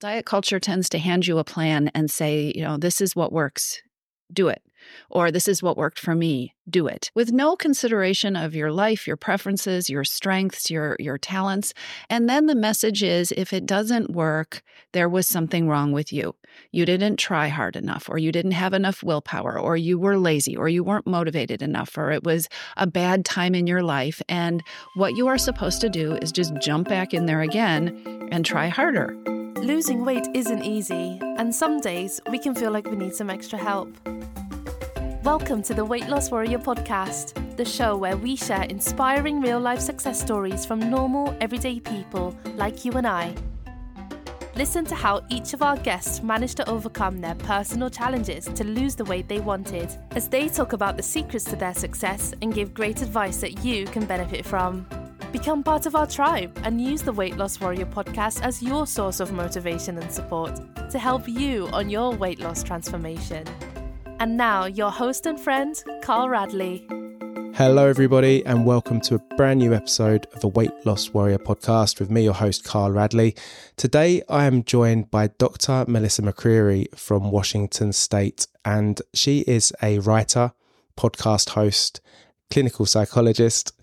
Diet culture tends to hand you a plan and say, you know, this is what works, do it. Or this is what worked for me, do it. With no consideration of your life, your preferences, your strengths, your your talents. And then the message is if it doesn't work, there was something wrong with you. You didn't try hard enough or you didn't have enough willpower or you were lazy or you weren't motivated enough or it was a bad time in your life and what you are supposed to do is just jump back in there again and try harder. Losing weight isn't easy, and some days we can feel like we need some extra help. Welcome to the Weight Loss Warrior podcast, the show where we share inspiring real life success stories from normal, everyday people like you and I. Listen to how each of our guests managed to overcome their personal challenges to lose the weight they wanted, as they talk about the secrets to their success and give great advice that you can benefit from. Become part of our tribe and use the Weight Loss Warrior podcast as your source of motivation and support to help you on your weight loss transformation. And now, your host and friend, Carl Radley. Hello, everybody, and welcome to a brand new episode of the Weight Loss Warrior podcast with me, your host, Carl Radley. Today, I am joined by Dr. Melissa McCreery from Washington State, and she is a writer, podcast host, clinical psychologist,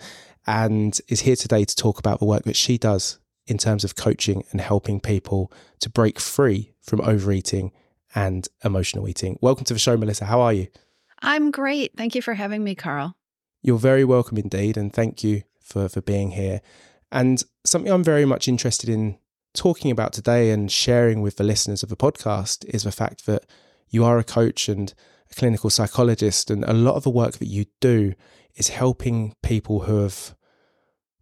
and is here today to talk about the work that she does in terms of coaching and helping people to break free from overeating and emotional eating. Welcome to the show, Melissa. How are you? I'm great. Thank you for having me, Carl. You're very welcome indeed, and thank you for, for being here. And something I'm very much interested in talking about today and sharing with the listeners of the podcast is the fact that you are a coach and a clinical psychologist, and a lot of the work that you do is helping people who have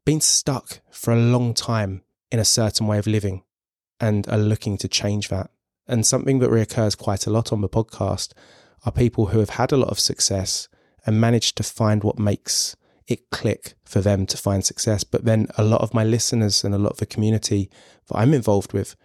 been stuck for a long time in a certain way of living and are looking to change that. And something that reoccurs quite a lot on the podcast are people who have had a lot of success and managed to find what makes it click for them to find success. But then a lot of my listeners and a lot of the community that I'm involved with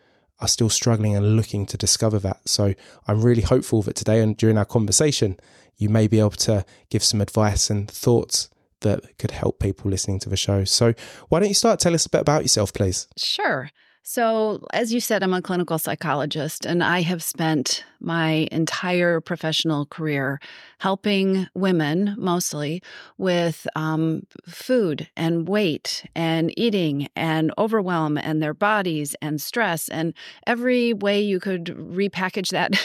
are still struggling and looking to discover that. So I'm really hopeful that today and during our conversation, you may be able to give some advice and thoughts that could help people listening to the show. So why don't you start? Tell us a bit about yourself, please. Sure. So, as you said, I'm a clinical psychologist, and I have spent my entire professional career helping women mostly with um, food and weight and eating and overwhelm and their bodies and stress and every way you could repackage that.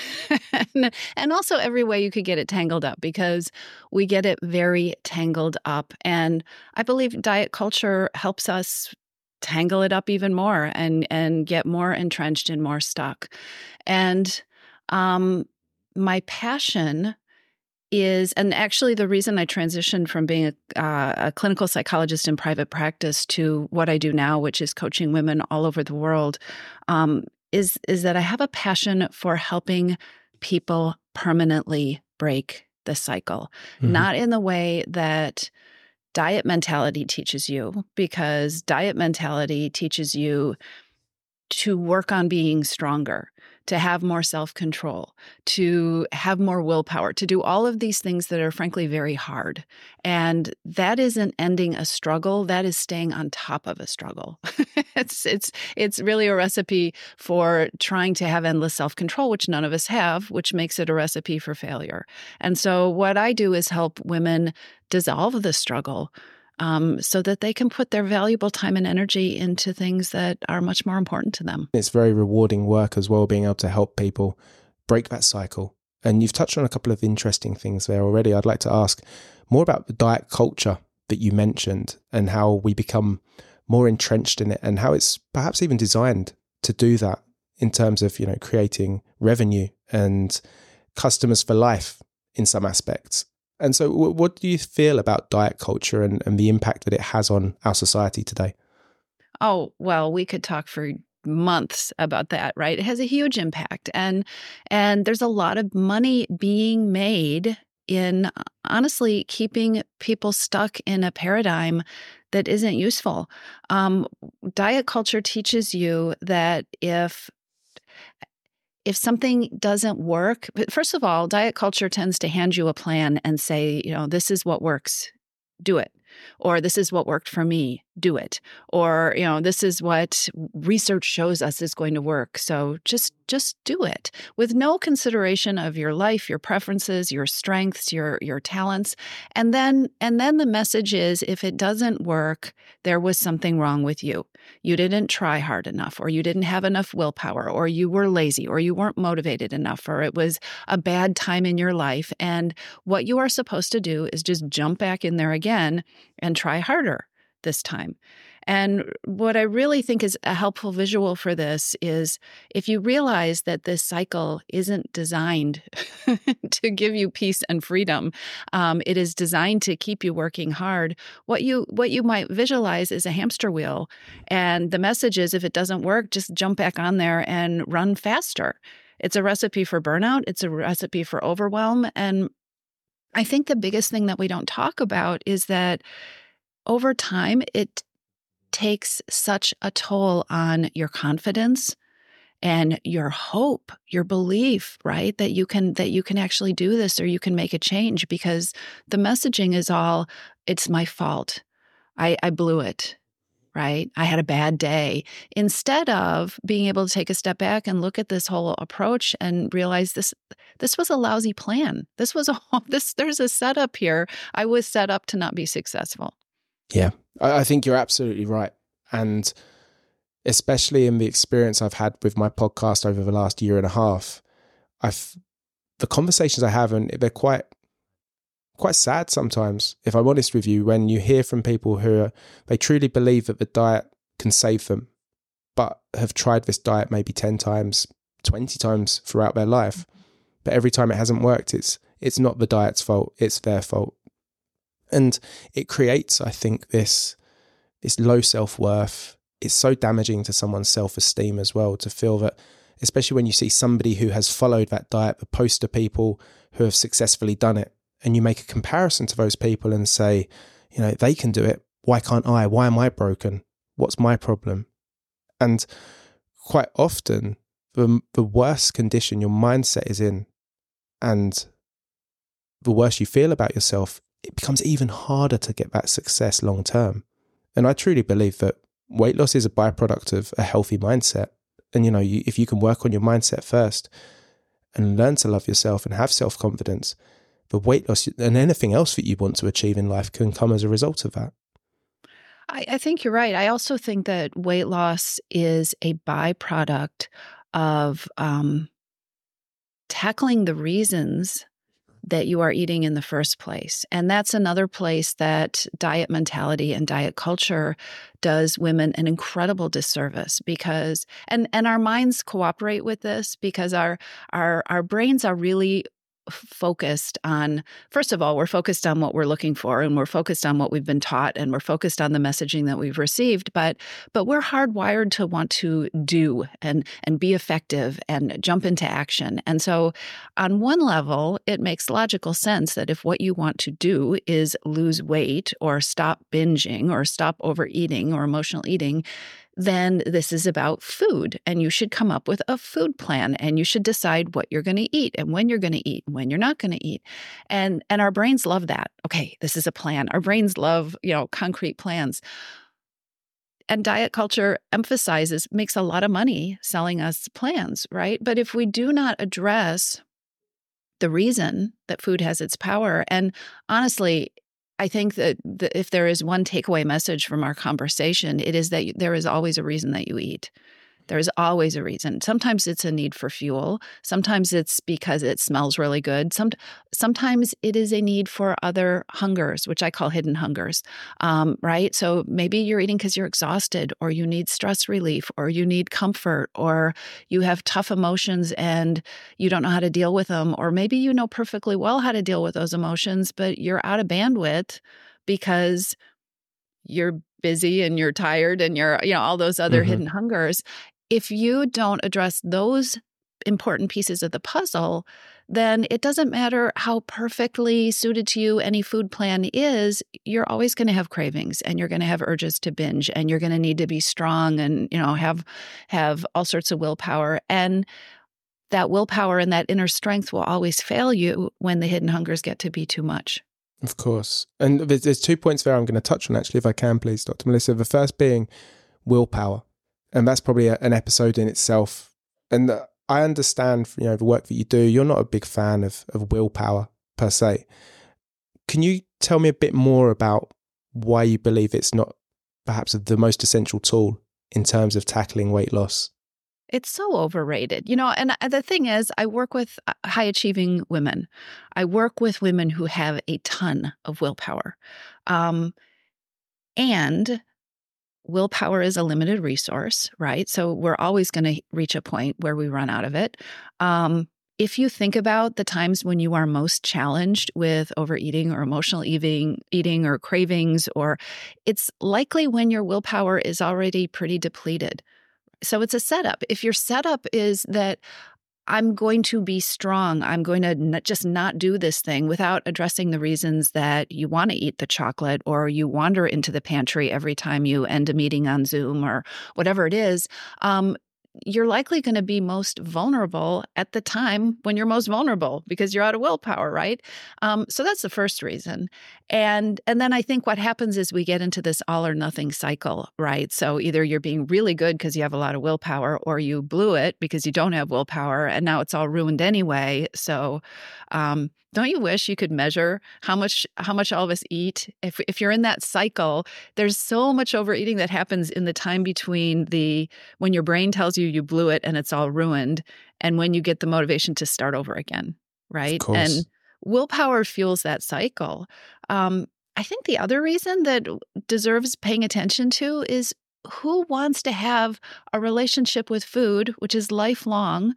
and, and also every way you could get it tangled up because we get it very tangled up. And I believe diet culture helps us tangle it up even more and and get more entrenched and more stuck. And um, my passion is, and actually, the reason I transitioned from being a, uh, a, clinical psychologist in private practice to what I do now, which is coaching women all over the world, um, is is that I have a passion for helping people permanently break the cycle, mm-hmm. not in the way that diet mentality teaches you because diet mentality teaches you to work on being stronger, to have more self control, to have more willpower, to do all of these things that are frankly very hard. And that isn't ending a struggle, that is staying on top of a struggle. it's it's it's really a recipe for trying to have endless self control, which none of us have, which makes it a recipe for failure. And so what I do is help women dissolve the struggle um, so that they can put their valuable time and energy into things that are much more important to them. It's very rewarding work as well, being able to help people break that cycle. And you've touched on a couple of interesting things there already. I'd like to ask more about the diet culture that you mentioned and how we become more entrenched in it and how it's perhaps even designed to do that in terms of, you know, creating revenue and customers for life in some aspects. And so, what do you feel about diet culture and, and the impact that it has on our society today? Oh, well, we could talk for months about that right? It has a huge impact. And and there's a lot of money being made in honestly keeping people stuck in a paradigm that isn't useful. Um, diet culture teaches you that if if something doesn't work, but first of all, diet culture tends to hand you a plan and say, you know, this is what works, do it. Or this is what worked for me, do it. Or you know this is what research shows us is going to work. So just just do it. With no consideration of your life your preferences your strengths your your talents and then and then the message is if it doesn't work there was something wrong with you you didn't try hard enough or you didn't have enough willpower or you were lazy or you weren't motivated enough or it was a bad time in your life and what you are supposed to do is just jump back in there again and try harder this time. And what I really think is a helpful visual for this is if you realize that this cycle isn't designed to give you peace and freedom, um, it is designed to keep you working hard. What you what you might visualize is a hamster wheel, and the message is if it doesn't work, just jump back on there and run faster. It's a recipe for burnout. It's a recipe for overwhelm, and I think the biggest thing that we don't talk about is that over time, it takes such a toll on your confidence and your hope your belief right that you can that you can actually do this or you can make a change because the messaging is all it's my fault. I i blew it right? I had a bad day. Instead of being able to take a step back and look at this whole approach and realize this this was a lousy plan. This was a this there's a setup here. I was set up to not be successful yeah, I think you're absolutely right. And especially in the experience I've had with my podcast over the last year and a half, I've the conversations I have and they're quite quite sad sometimes, if I'm honest with you, when you hear from people who are, they truly believe that the diet can save them, but have tried this diet maybe 10 times, 20 times throughout their life. But every time it hasn't worked, it's it's not the diet's fault, it's their fault. And it creates, I think, this this low self worth. It's so damaging to someone's self esteem as well to feel that, especially when you see somebody who has followed that diet, the poster people who have successfully done it, and you make a comparison to those people and say, you know, they can do it. Why can't I? Why am I broken? What's my problem? And quite often, the, the worse condition your mindset is in and the worse you feel about yourself, it becomes even harder to get that success long term. And I truly believe that weight loss is a byproduct of a healthy mindset. And you know, you, if you can work on your mindset first and learn to love yourself and have self confidence, the weight loss and anything else that you want to achieve in life can come as a result of that. I, I think you're right. I also think that weight loss is a byproduct of um, tackling the reasons that you are eating in the first place. And that's another place that diet mentality and diet culture does women an incredible disservice because and and our minds cooperate with this because our our our brains are really focused on first of all we're focused on what we're looking for and we're focused on what we've been taught and we're focused on the messaging that we've received but but we're hardwired to want to do and and be effective and jump into action. And so on one level it makes logical sense that if what you want to do is lose weight or stop binging or stop overeating or emotional eating then this is about food. And you should come up with a food plan and you should decide what you're going to eat and when you're going to eat, and when you're not going to eat. And and our brains love that. Okay, this is a plan. Our brains love, you know, concrete plans. And diet culture emphasizes, makes a lot of money selling us plans, right? But if we do not address the reason that food has its power, and honestly, I think that if there is one takeaway message from our conversation, it is that there is always a reason that you eat. There's always a reason. Sometimes it's a need for fuel. Sometimes it's because it smells really good. Some, sometimes it is a need for other hungers, which I call hidden hungers, um, right? So maybe you're eating because you're exhausted, or you need stress relief, or you need comfort, or you have tough emotions and you don't know how to deal with them, or maybe you know perfectly well how to deal with those emotions, but you're out of bandwidth because you're busy and you're tired and you're you know all those other mm-hmm. hidden hungers if you don't address those important pieces of the puzzle, then it doesn't matter how perfectly suited to you any food plan is, you're always going to have cravings and you're going to have urges to binge and you're going to need to be strong and, you know, have have all sorts of willpower and that willpower and that inner strength will always fail you when the hidden hungers get to be too much. Of course. And there's, there's two points there I'm going to touch on, actually, if I can, please, Dr. Melissa. The first being willpower. And that's probably a, an episode in itself. And I understand, you know, the work that you do, you're not a big fan of, of willpower per se. Can you tell me a bit more about why you believe it's not perhaps the most essential tool in terms of tackling weight loss? It's so overrated. You know, and uh, the thing is, I work with uh, high achieving women. I work with women who have a ton of willpower. Um, and willpower is a limited resource, right? So we're always going to reach a point where we run out of it. Um, if you think about the times when you are most challenged with overeating or emotional eating, eating or cravings, or it's likely when your willpower is already pretty depleted. So it's a setup. If your setup is that I'm going to be strong. I'm going to just not do this thing without addressing the reasons that you want to eat the chocolate or you wander into the pantry every time you end a meeting on Zoom or whatever it is. Um, you're likely going to be most vulnerable at the time when you're most vulnerable because you're out of willpower right? Um, so that's the first reason. And and then i think what happens is we get into this all or nothing cycle right? So either you're being really good because you have a lot of willpower or you blew it because you don't have willpower and now it's all ruined anyway. So um, don't you wish you could measure how much how much all of us eat? If if you're in that cycle there's so much overeating that happens in the time between the when your brain tells you you blew it and it's all ruined and when you get the motivation to start over again right and willpower fuels that cycle um, i think the other reason that deserves paying attention to is who wants to have a relationship with food which is lifelong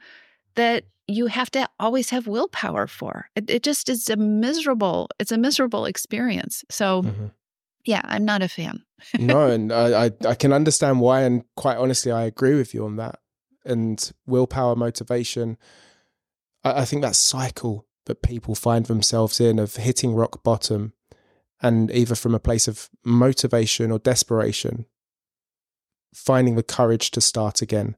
that you have to always have willpower for. It, it just is a miserable, it's a miserable experience. So, mm-hmm. Yeah, I'm not a fan. no, and I, I, I can understand why, and quite honestly, I agree with you on that. And willpower, motivation, I, I think that cycle that people find themselves in of hitting rock bottom, and either from a place of motivation or desperation, finding the courage to start again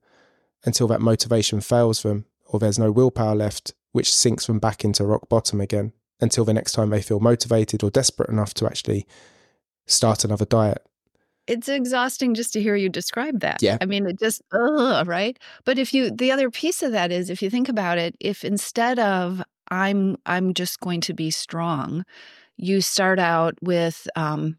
until that motivation fails them or there's no willpower left, which sinks them back into rock bottom again until the next time they feel motivated or desperate enough to actually start another diet. It's exhausting just to hear you describe that. Yeah. I mean, it just, ugh, right? But if you, the other piece of that is if you think about it, if instead of I'm, I'm just going to be strong, you start out with, um,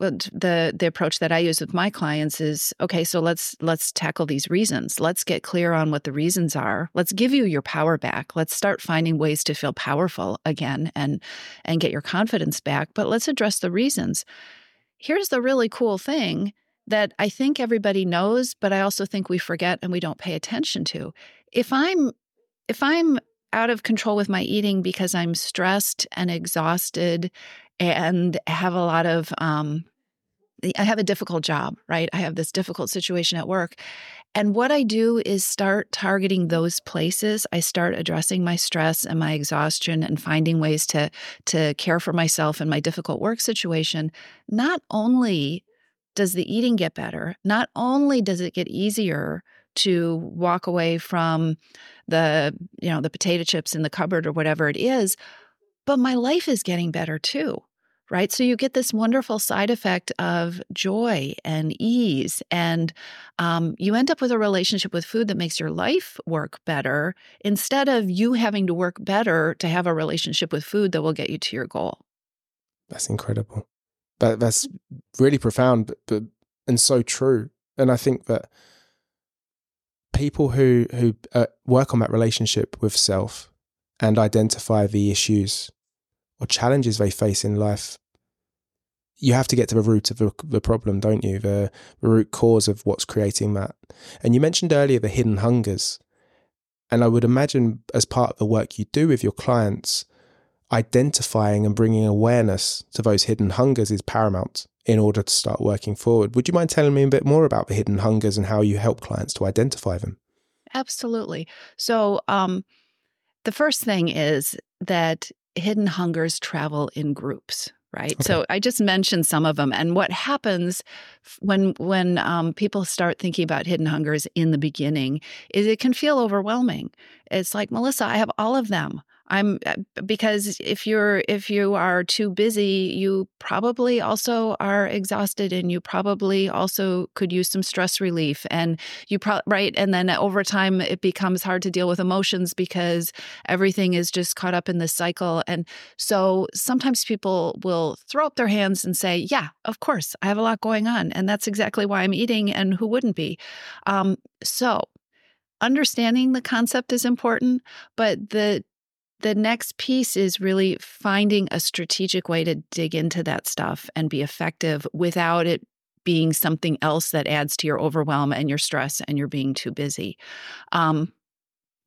Uh, the the approach that I use with my clients is okay, so let's let's tackle these reasons. Let's get clear on what the reasons are. Let's give you your power back. Let's start finding ways to feel powerful again and and get your confidence back, but let's address the reasons. Here's the really cool thing that I think everybody knows, but I also think we forget and we don't pay attention to. If I'm if I'm out of control with my eating because I'm stressed and exhausted and have a lot of um, I have a difficult job, right? I have this difficult situation at work. And what I do is start targeting those places. I start addressing my stress and my exhaustion and finding ways to to care for myself in my difficult work situation. Not only does the eating get better, not only does it get easier to walk away from the, you know, the potato chips in the cupboard or whatever it is, but my life is getting better too right? So you get this wonderful side effect of joy and ease, and um, you end up with a relationship with food that makes your life work better instead of you having to work better to have a relationship with food that will get you to your goal. That's incredible. That that's really profound, but, but and so true. And I think that people who who uh, work on that relationship with self and identify the issues or challenges they face in life, you have to get to the root of the, the problem, don't you? The, the root cause of what's creating that. And you mentioned earlier the hidden hungers. And I would imagine, as part of the work you do with your clients, identifying and bringing awareness to those hidden hungers is paramount in order to start working forward. Would you mind telling me a bit more about the hidden hungers and how you help clients to identify them? Absolutely. So, um, the first thing is that hidden hungers travel in groups right? Okay. so i just mentioned some of them and what happens when when um, people start thinking about hidden hungers in the beginning is it can feel overwhelming. It's like melissa i have all of them I'm uh, because if you're if you are too busy, you probably also are exhausted and you probably also could use some stress relief and you probably right and then over time it becomes hard to deal with emotions because everything is just caught up in this cycle and so sometimes people will throw up their hands and say, "Yeah, of course, I have a lot going on and that's exactly why I'm eating and who wouldn't be." Um, so understanding the concept is important, but the the next piece is really finding a strategic way to dig into that stuff and be effective without it being something else that adds to your overwhelm and your stress and you're being too busy. Um,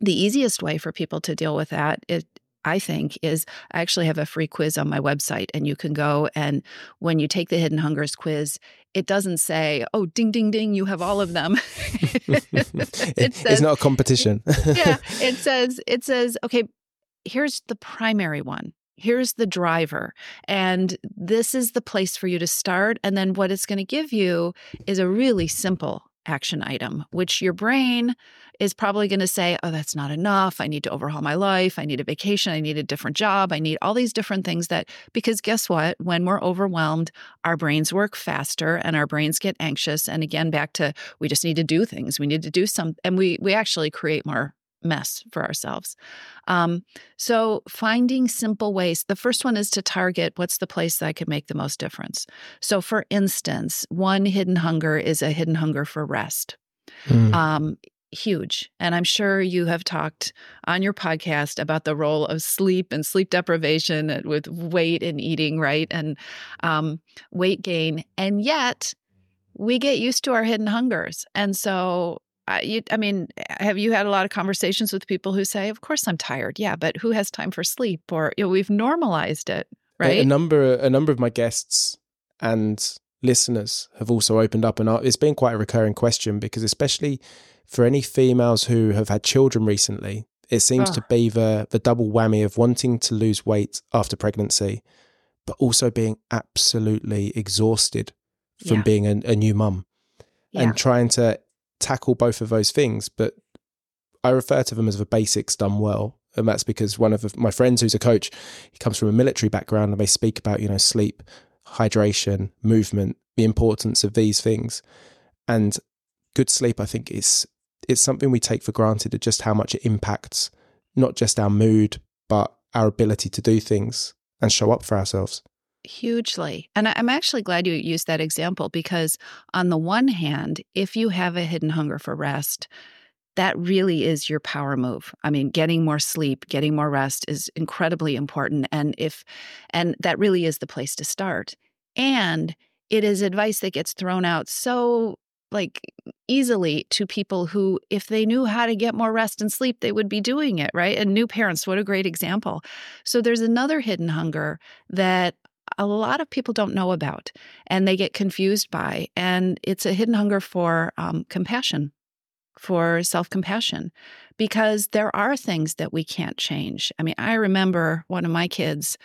the easiest way for people to deal with that, it, I think, is I actually have a free quiz on my website, and you can go and when you take the Hidden Hungers quiz, it doesn't say, "Oh, ding, ding, ding, you have all of them." it says, it's not a competition. yeah, it says it says, "Okay, here's the primary one. Here's the driver. And this is the place for you to start. And then what it's going to give you is a really simple action item, which your brain is probably going to say, oh, that's not enough. I need to overhaul my life. I need a vacation. I need a different job. I need all these different things that, because guess what? When we're overwhelmed, our brains work faster and our brains get anxious. And again, back to we just need to do things. We need to do some, and we, we actually create more mess for ourselves. Um, so, finding simple ways. The first one is to target what's the place that I could make the most difference. So, for instance, one hidden hunger is a hidden hunger for rest. Mm. Um, huge. And I'm sure you have talked on your podcast about the role of sleep and sleep deprivation with weight and eating, right? And um, weight gain. And yet, we get used to our hidden hungers. And so uh, you, I mean, have you had a lot of conversations with people who say, "Of course I'm tired." Yeah, but who has time for sleep? Or you know, we've normalized it, right? A, a, number, a number of my guests and listeners have also opened up, and it's been quite a recurring question because, especially for any females who have had children recently, it seems oh. to be the the double whammy of wanting to lose weight after pregnancy, but also being absolutely exhausted from yeah. being a, a new mum. Yeah. and trying to tackle both of those things, but I refer to them as the basics done well. And that's because one of my friends who's a coach, he comes from a military background and they speak about, you know, sleep, hydration, movement, the importance of these things. And good sleep, I think, is it's something we take for granted of just how much it impacts not just our mood, but our ability to do things and show up for ourselves. Hugely. And I'm actually glad you used that example because, on the one hand, if you have a hidden hunger for rest, that really is your power move. I mean, getting more sleep, getting more rest is incredibly important. And if, and that really is the place to start. And it is advice that gets thrown out so like easily to people who if they knew how to get more rest and sleep they would be doing it right and new parents what a great example so there's another hidden hunger that a lot of people don't know about and they get confused by. And it's a hidden hunger for um, compassion, for self compassion, because there are things that we can't change. I mean, I remember one of my kids.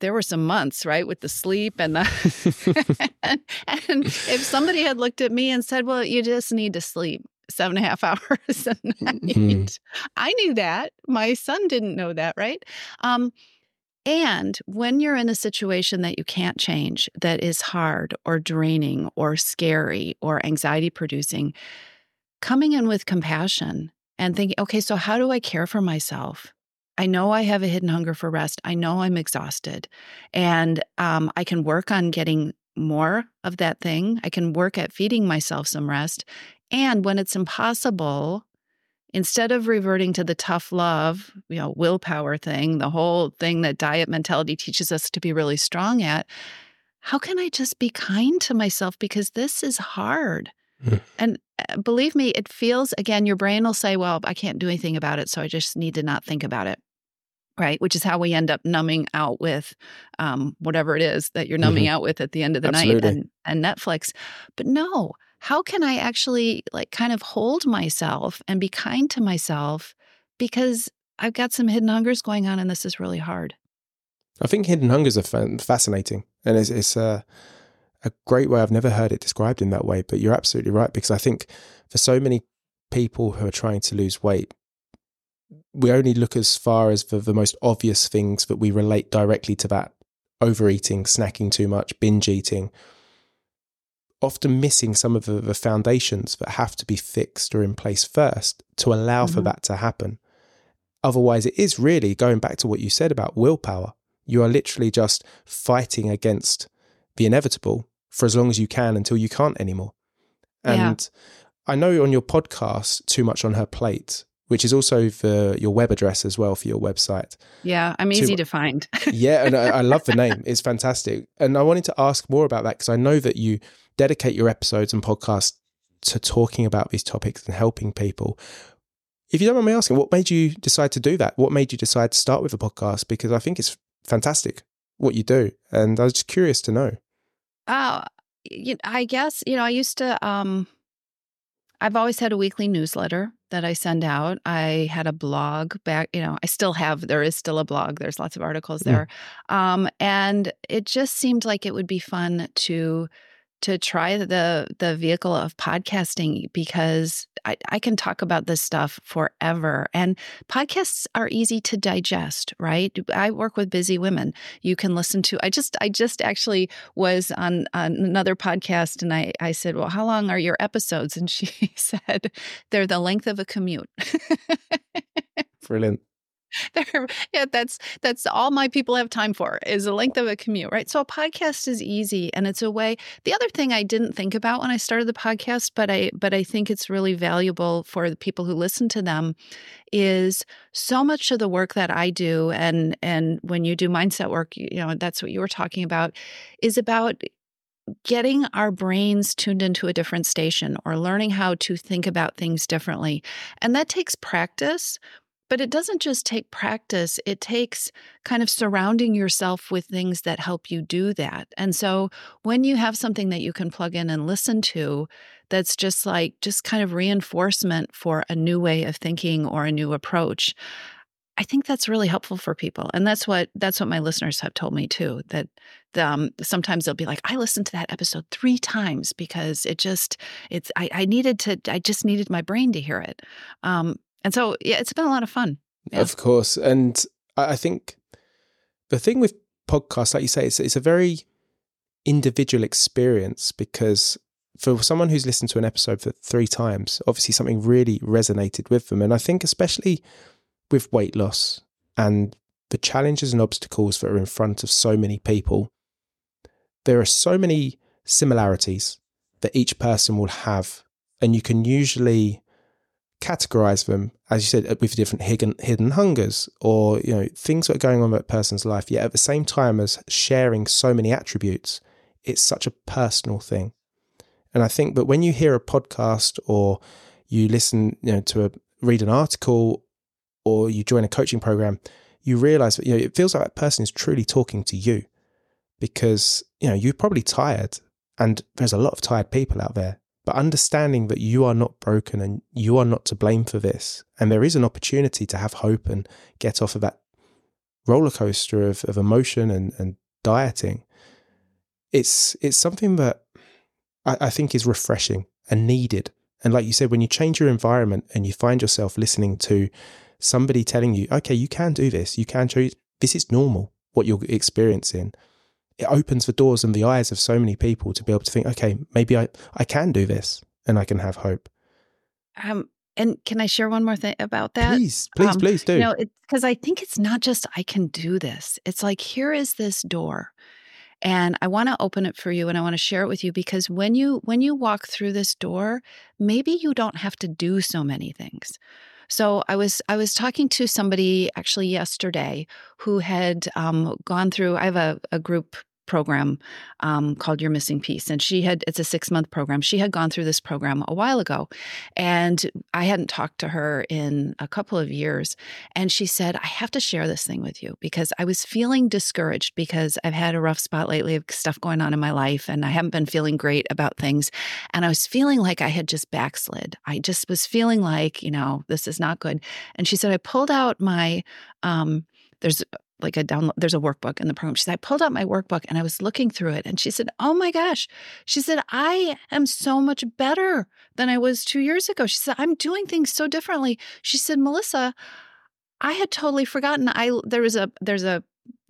There were some months, right, with the sleep and the. and, and if somebody had looked at me and said, Well, you just need to sleep, seven and a half hours a night. Mm-hmm. I knew that. My son didn't know that, right? Um, and when you're in a situation that you can't change, that is hard or draining or scary or anxiety producing, coming in with compassion and thinking, okay, so how do I care for myself? I know I have a hidden hunger for rest. I know I'm exhausted. And um, I can work on getting more of that thing. I can work at feeding myself some rest. And when it's impossible instead of reverting to the tough love, you know, willpower thing, the whole thing that diet mentality teaches us to be really strong at, how can I just be kind to myself because this is hard? Mm. And uh, believe me, it feels again, your brain will say, well, I can't do anything about it. So I just need to not think about it. Right. Which is how we end up numbing out with um, whatever it is that you're numbing mm-hmm. out with at the end of the Absolutely. night and, and Netflix. But no, how can I actually like kind of hold myself and be kind to myself because I've got some hidden hungers going on and this is really hard. I think hidden hungers are fascinating and it's, it's a, a great way. I've never heard it described in that way, but you're absolutely right because I think for so many people who are trying to lose weight, we only look as far as the, the most obvious things that we relate directly to that overeating, snacking too much, binge eating, often missing some of the, the foundations that have to be fixed or in place first to allow mm-hmm. for that to happen. Otherwise, it is really going back to what you said about willpower. You are literally just fighting against the inevitable for as long as you can until you can't anymore. And yeah. I know on your podcast, Too Much on Her Plate, which is also for your web address as well for your website. Yeah, I'm easy to, to find. yeah, and I, I, love the name. It's fantastic. And I wanted to ask more about that because I know that you dedicate your episodes and podcasts to talking about these topics and helping people. If you don't mind me asking, what made you decide to do that? What made you decide to start with a podcast? Because I think it's fantastic what you do. And I was just curious to know. Uh, I guess, you know, I used to, um, I've always had a weekly newsletter that I send out. I had a blog back, you know, I still have, there is still a blog. There's lots of articles hmm. there. Mm. Um, and it just seemed like it would be fun to to try the the vehicle of podcasting because I, I can talk about this stuff forever. And podcasts are easy to digest, right? I work with busy women. You can listen to I just I just actually was on, on another podcast and I, I said, Well, how long are your episodes? And she said, They're the length of a commute. Brilliant. There, yeah, that's that's all my people have time for is the length of a commute, right? So a podcast is easy, and it's a way. The other thing I didn't think about when I started the podcast, but I but I think it's really valuable for the people who listen to them, is so much of the work that I do, and and when you do mindset work, you know that's what you were talking about, is about getting our brains tuned into a different station or learning how to think about things differently. And that takes practice, but it doesn't just take practice, it takes kind of surrounding yourself with things that help you do that. And so when you have something that you can plug in and listen to, that's just like just kind of reinforcement for a new way of thinking or a new approach. I think that's really helpful for people, and that's what that's what my listeners have told me too. That um, sometimes they'll be like, "I listened to that episode three times because it just it's I, I needed to I just needed my brain to hear it." Um, and so, yeah, it's been a lot of fun. Yeah. Of course. And I think the thing with podcasts, like you say, it's, it's a very individual experience because for someone who's listened to an episode for three times, obviously something really resonated with them. And I think, especially with weight loss and the challenges and obstacles that are in front of so many people, there are so many similarities that each person will have. And you can usually categorize them, as you said, uh, with different hidden, hidden hungers or you know things that are going on in that person's life. Yet at the same time as sharing so many attributes, it's such a personal thing. And I think that when you hear a podcast or you listen, you know, to a read an article or you join a coaching program, you realize that you know it feels like that person is truly talking to you because you know you're probably tired and there's a lot of tired people out there but understanding that you are not broken and you are not to blame for this. And there is an opportunity to have hope and get off of that roller coaster of, of emotion and, and dieting. It's it's something that I, I think is refreshing and needed. And like you said, when you change your environment and you find yourself listening to somebody telling you, okay, you can do this, you can choose, this is normal, what you're experiencing it opens the doors and the eyes of so many people to be able to think, okay, maybe I, I can do this and I can have hope. Um, and can I share one more thing about that? Please, please, um, please do. You know, because I think it's not just I can do this. It's like here is this door, and I want to open it for you, and I want to share it with you because when you when you walk through this door, maybe you don't have to do so many things. So I was I was talking to somebody actually yesterday who had um, gone through. I have a, a group program um, called Your Missing Piece. And she had, it's a six month program. She had gone through this program a while ago. And I hadn't talked to her in a couple of years. And she said, I have to share this thing with you because I was feeling discouraged because I've had a rough spot lately of stuff going on in my life and I haven't been feeling great about things. And I was feeling like I had just backslid. I just was feeling like, you know, this is not good. And she said, I pulled out my, um, there's like a download there's a workbook in the program she said i pulled out my workbook and i was looking through it and she said oh my gosh she said i am so much better than i was two years ago she said i'm doing things so differently she said melissa I had totally forgotten. I there was a there's a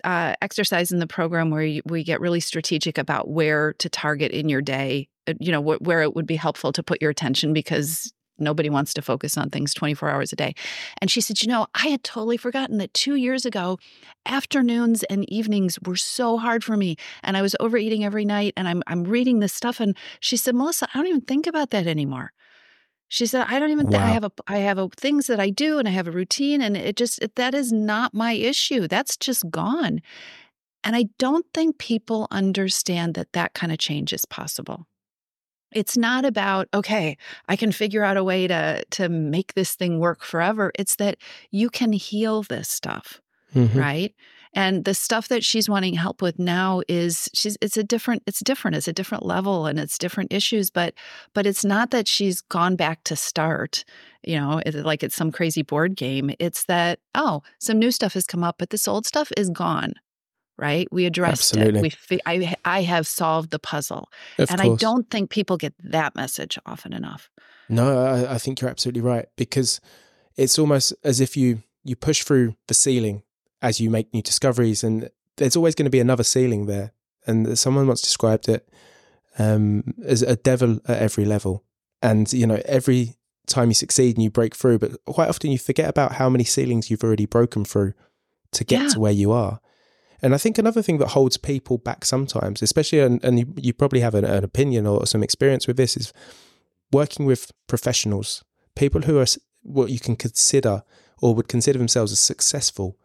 uh, exercise in the program where you, we get really strategic about where to target in your day. uh, You know wh- where it would be helpful to put your attention because nobody wants to focus on things 24 hours a day. And she said, you know, I had totally forgotten that two years ago, afternoons and evenings were so hard for me, and I was overeating every night. And I'm I'm reading this stuff, and she said, Melissa, I don't even think about that anymore. She said, I don't even, th- I have a, I have a, things that I do and I have a routine and it just, it, that is not my issue. That's just gone. And I don't think people understand that that kind of change is possible. It's not about, okay, I can figure out a way to, to make this thing work forever. It's that you can heal this stuff Mhm. right and the stuff that she's wanting help with now is she's it's a different it's different it's a different level and it's different issues but but it's not that she's gone back to start you know it's like it's some crazy board game it's that oh some new stuff has come up but this old stuff is gone right we addressed Absolutely. it we fi- I, I have solved the puzzle Of and course. i don't think people get that message often enough No, I, I think you're absolutely right because it's almost as if you you push through the ceiling as you make new discoveries, and there's always going to be another ceiling there. And someone once described it um, as a devil at every level, and you know every time you succeed and you break through, but quite often you forget about how many ceilings you've already broken through to get Yeah. to where you are. And I think another thing that holds people back sometimes, especially, and, and you, you probably have an, an opinion or some experience with this, is working with professionals, people who are what you can consider or would consider themselves as successful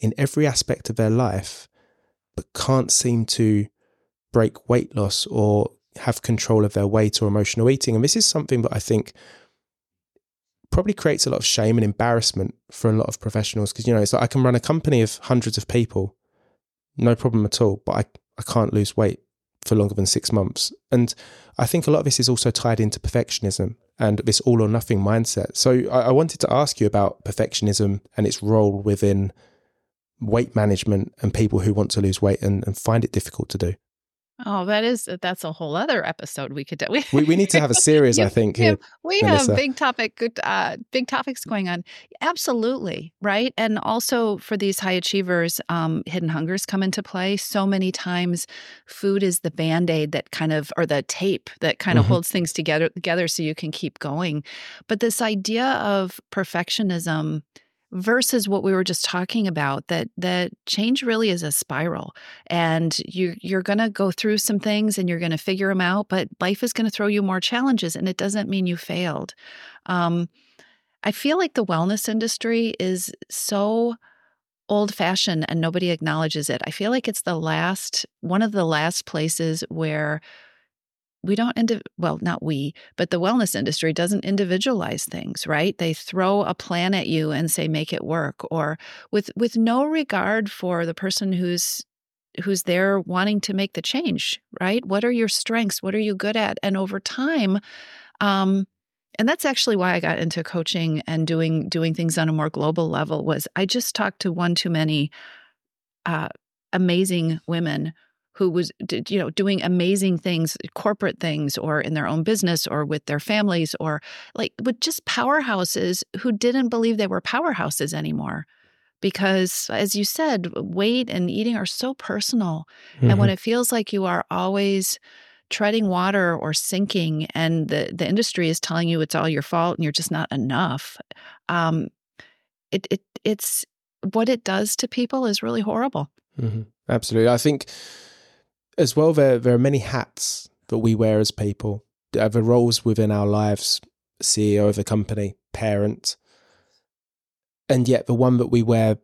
in every aspect of their life, but can't seem to break weight loss or have control of their weight or emotional eating. And this is something that I think probably creates a lot of shame and embarrassment for a lot of professionals because, you know, it's like I can run a company of hundreds of people, no problem at all, but I, I can't lose weight for longer than six months. And I think a lot of this is also tied into perfectionism and this all or nothing mindset. So I, I wanted to ask you about perfectionism and its role within weight management and people who want to lose weight and, and find it difficult to do. Oh that is that's a whole other episode we could do We, we need to have a series, I think, here. we Melissa. have big topic good uh big topics going on absolutely right and also for these high achievers um hidden hungers come into play so many times food is the band-aid that kind of or the tape that kind of Mhm. holds things together together so you can keep going but this idea of perfectionism versus what we were just talking about that that change really is a spiral and you you're going to go through some things and you're going to figure them out but life is going to throw you more challenges and it doesn't mean you failed. Um, i feel like the wellness industry is so old fashioned and nobody acknowledges it. I feel like it's the last one of the last places where we don't indiv- well not we but the wellness industry doesn't individualize things right? They throw a plan at you and say make it work or with with no regard for the person who's who's there wanting to make the change right? What are your strengths? What are you good at? And over time um and that's actually why i got into coaching and doing doing things on a more global level was i just talked to one too many uh amazing women who was you know doing amazing things corporate things or in their own business or with their families or like with just powerhouses who didn't believe they were powerhouses anymore because as you said weight and eating are so personal and when it feels like you are always treading water or sinking and the, the industry is telling you it's all your fault and you're just not enough um, it, it it's what it does to people is really horrible Mhm. Absolutely. I think as well there there are many hats that we wear as people. There are roles within our lives, CEO of a company, parent. And yet the one that we wear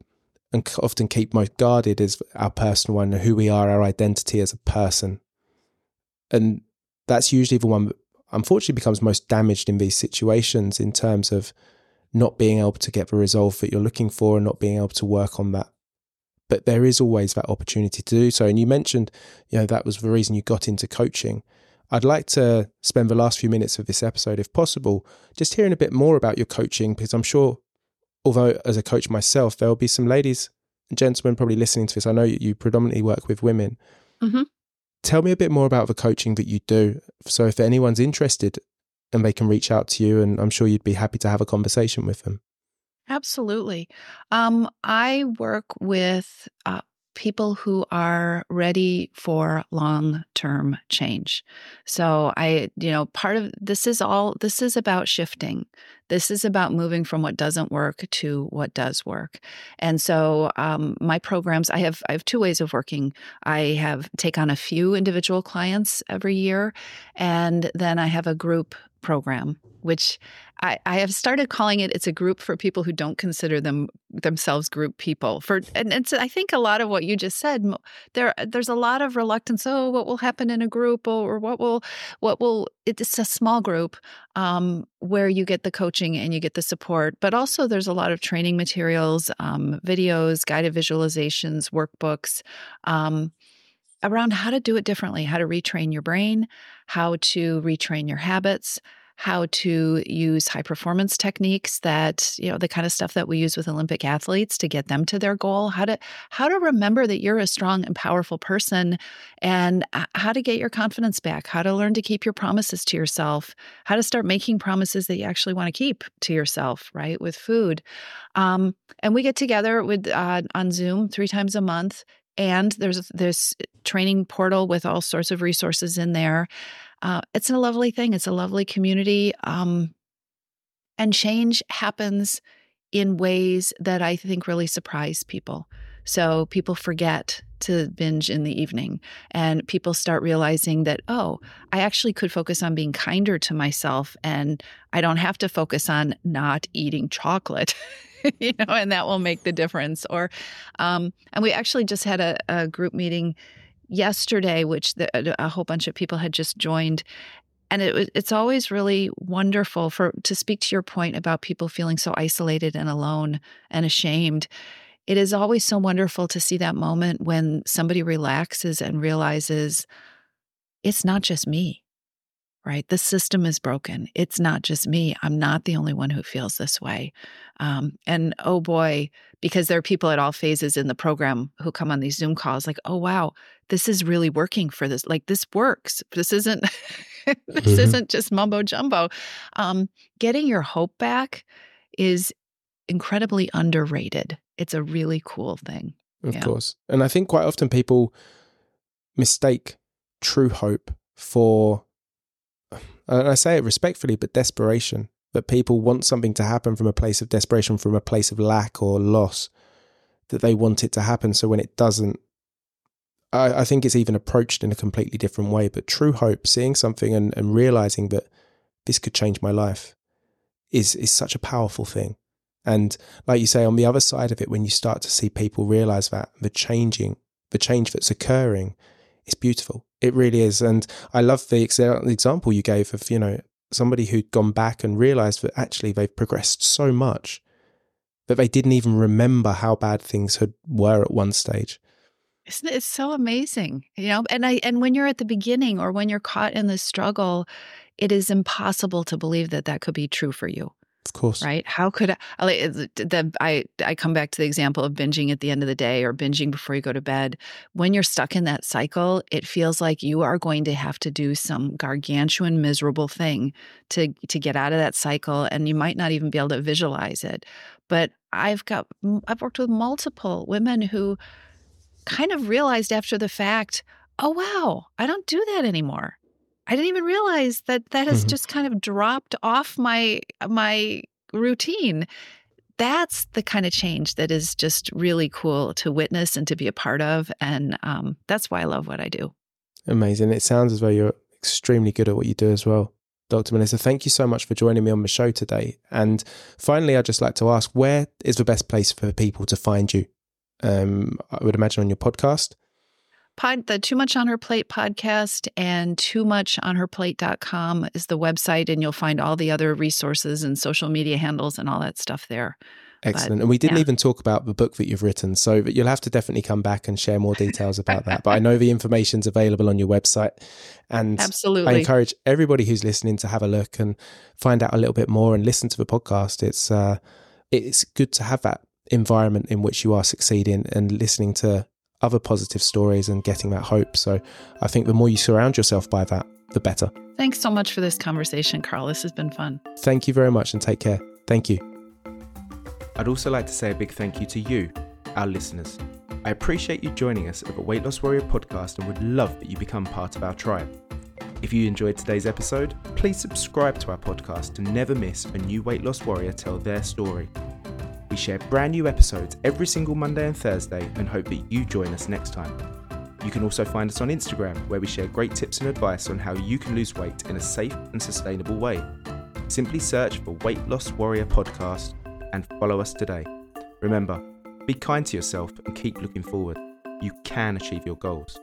and often keep most guarded is our personal one, who we are, our identity as a person. And that's usually the one that unfortunately becomes most damaged in these situations in terms of not being able to get the resolve that you're looking for and not being able to work on that but there is always that opportunity to do so. And you mentioned, you know, that was the reason you got into coaching. I'd like to spend the last few minutes of this episode, if possible, just hearing a bit more about your coaching, because I'm sure, although as a coach myself, there will be some ladies and gentlemen probably listening to this. I know you predominantly work with women. Mhm. Tell me a bit more about the coaching that you do. So if anyone's interested and they can reach out to you, and I'm sure you'd be happy to have a conversation with them. Absolutely. Um, I work with uh, people who are ready for long term change. So, I, you know, part of this is all, this is about shifting. This is about moving from what doesn't work to what does work. And so, um, my programs, I have, I have two ways of working. I have take on a few individual clients every year, and then I have a group program which I, I, have started calling it it's a group for people who don't consider them themselves group people for and it's i think a lot of what you just said there there's a lot of reluctance oh what will happen in a group? or or what will what will it's a small group um, where you get the coaching and you get the support but also there's a lot of training materials um, videos guided visualizations workbooks um, around how to do it differently how to retrain your brain how to retrain your habits how to use high performance techniques that you know the kind of stuff that we use with olympic athletes to get them to their goal how to how to remember that you're a strong and powerful person and how to get your confidence back how to learn to keep your promises to yourself how to start making promises that you actually want to keep to yourself right with food. Um, and we get together with uh, on zoom three times a month and there's this training portal with all sorts of resources in there uh, it's a lovely thing. It's a lovely community. Um, and change happens in ways that I think really surprise people. So people forget to binge in the evening, and people start realizing that, oh, I actually could focus on being kinder to myself, and I don't have to focus on not eating chocolate. you know, and that will make the difference. Or, um, and we actually just had a, a group meeting yesterday, which the, uh, a whole bunch of people had just joined. And it, it's always really wonderful for to speak to your point about people feeling so isolated and alone and ashamed. It is always so wonderful to see that moment when somebody relaxes and realizes it's not just me right? The system is broken. It's not just me. I'm not the only one who feels this way. Um, and oh boy, because there are people at all phases in the program who come on these Zoom calls, like, oh wow, this is really working for this. Like this works. This isn't. this mm-hmm. isn't just mumbo jumbo. Um, getting your hope back is incredibly underrated. It's a really cool thing. Of yeah. course, and I think quite often people mistake true hope for and I say it respectfully, but desperation. That people want something to happen from a place of desperation, from a place of lack or loss, that they want it to happen. So when it doesn't, I, I think it's even approached in a completely different way. But true hope, seeing something and, and realizing that this could change my life, is is such a powerful thing. And like you say, on the other side of it, when you start to see people realize that the changing, the change that's occurring, is beautiful. It really is. And I love the example you gave of, you know, somebody who'd gone back and realized that actually they've progressed so much that they didn't even remember how bad things had were at one stage. Isn't it, it's so amazing, you know? And I and when you're at the beginning or when you're caught in the struggle, it is impossible to believe that that could be true for you. Of course. Right? How could I, the, I I come back to the example of binging at the end of the day or binging before you go to bed. When you're stuck in that cycle, it feels like you are going to have to do some gargantuan miserable thing to to get out of that cycle and you might not even be able to visualize it. But I've got I've worked with multiple women who kind of realized after the fact, "Oh wow, I don't do that anymore." I didn't even realize that that has mm-hmm. just kind of dropped off my my routine. That's the kind of change that is just really cool to witness and to be a part of, and um, that's why I love what I do. Amazing! It sounds as though you're extremely good at what you do as well. Dr. Melissa, thank you so much for joining me on the show today. And finally, I'd just like to ask where is the best place for people to find you? Um, I would imagine on your podcast pod, the Too Much on Her Plate podcast and too much on her plate.com is the website, and you'll find all the other resources and social media handles and all that stuff there. Excellent. But, and we didn't yeah. even talk about the book that you've written. So you'll have to definitely come back and share more details about that. But I know the information's available on your website. And Absolutely. I encourage everybody who's listening to have a look and find out a little bit more and listen to the podcast. It's uh, it's good to have that environment in which you are succeeding and listening to other positive stories and getting that hope. So I think the more you surround yourself by that, the better. Thanks so much for this conversation, Carl. This has been fun. Thank you very much and take care. Thank you. I'd also like to say a big thank you to you, our listeners. I appreciate you joining us at the Weight Loss Warrior podcast and would love that you become part of our tribe. If you enjoyed today's episode, please subscribe to our podcast to never miss a new weight loss warrior tell their story. We share brand new episodes every single Monday and Thursday and hope that you join us next time. You can also find us on Instagram, where we share great tips and advice on how you can lose weight in a safe and sustainable way. Simply search for Weight Loss Warrior Podcast and follow us today. Remember, be kind to yourself and keep looking forward. You can achieve your goals.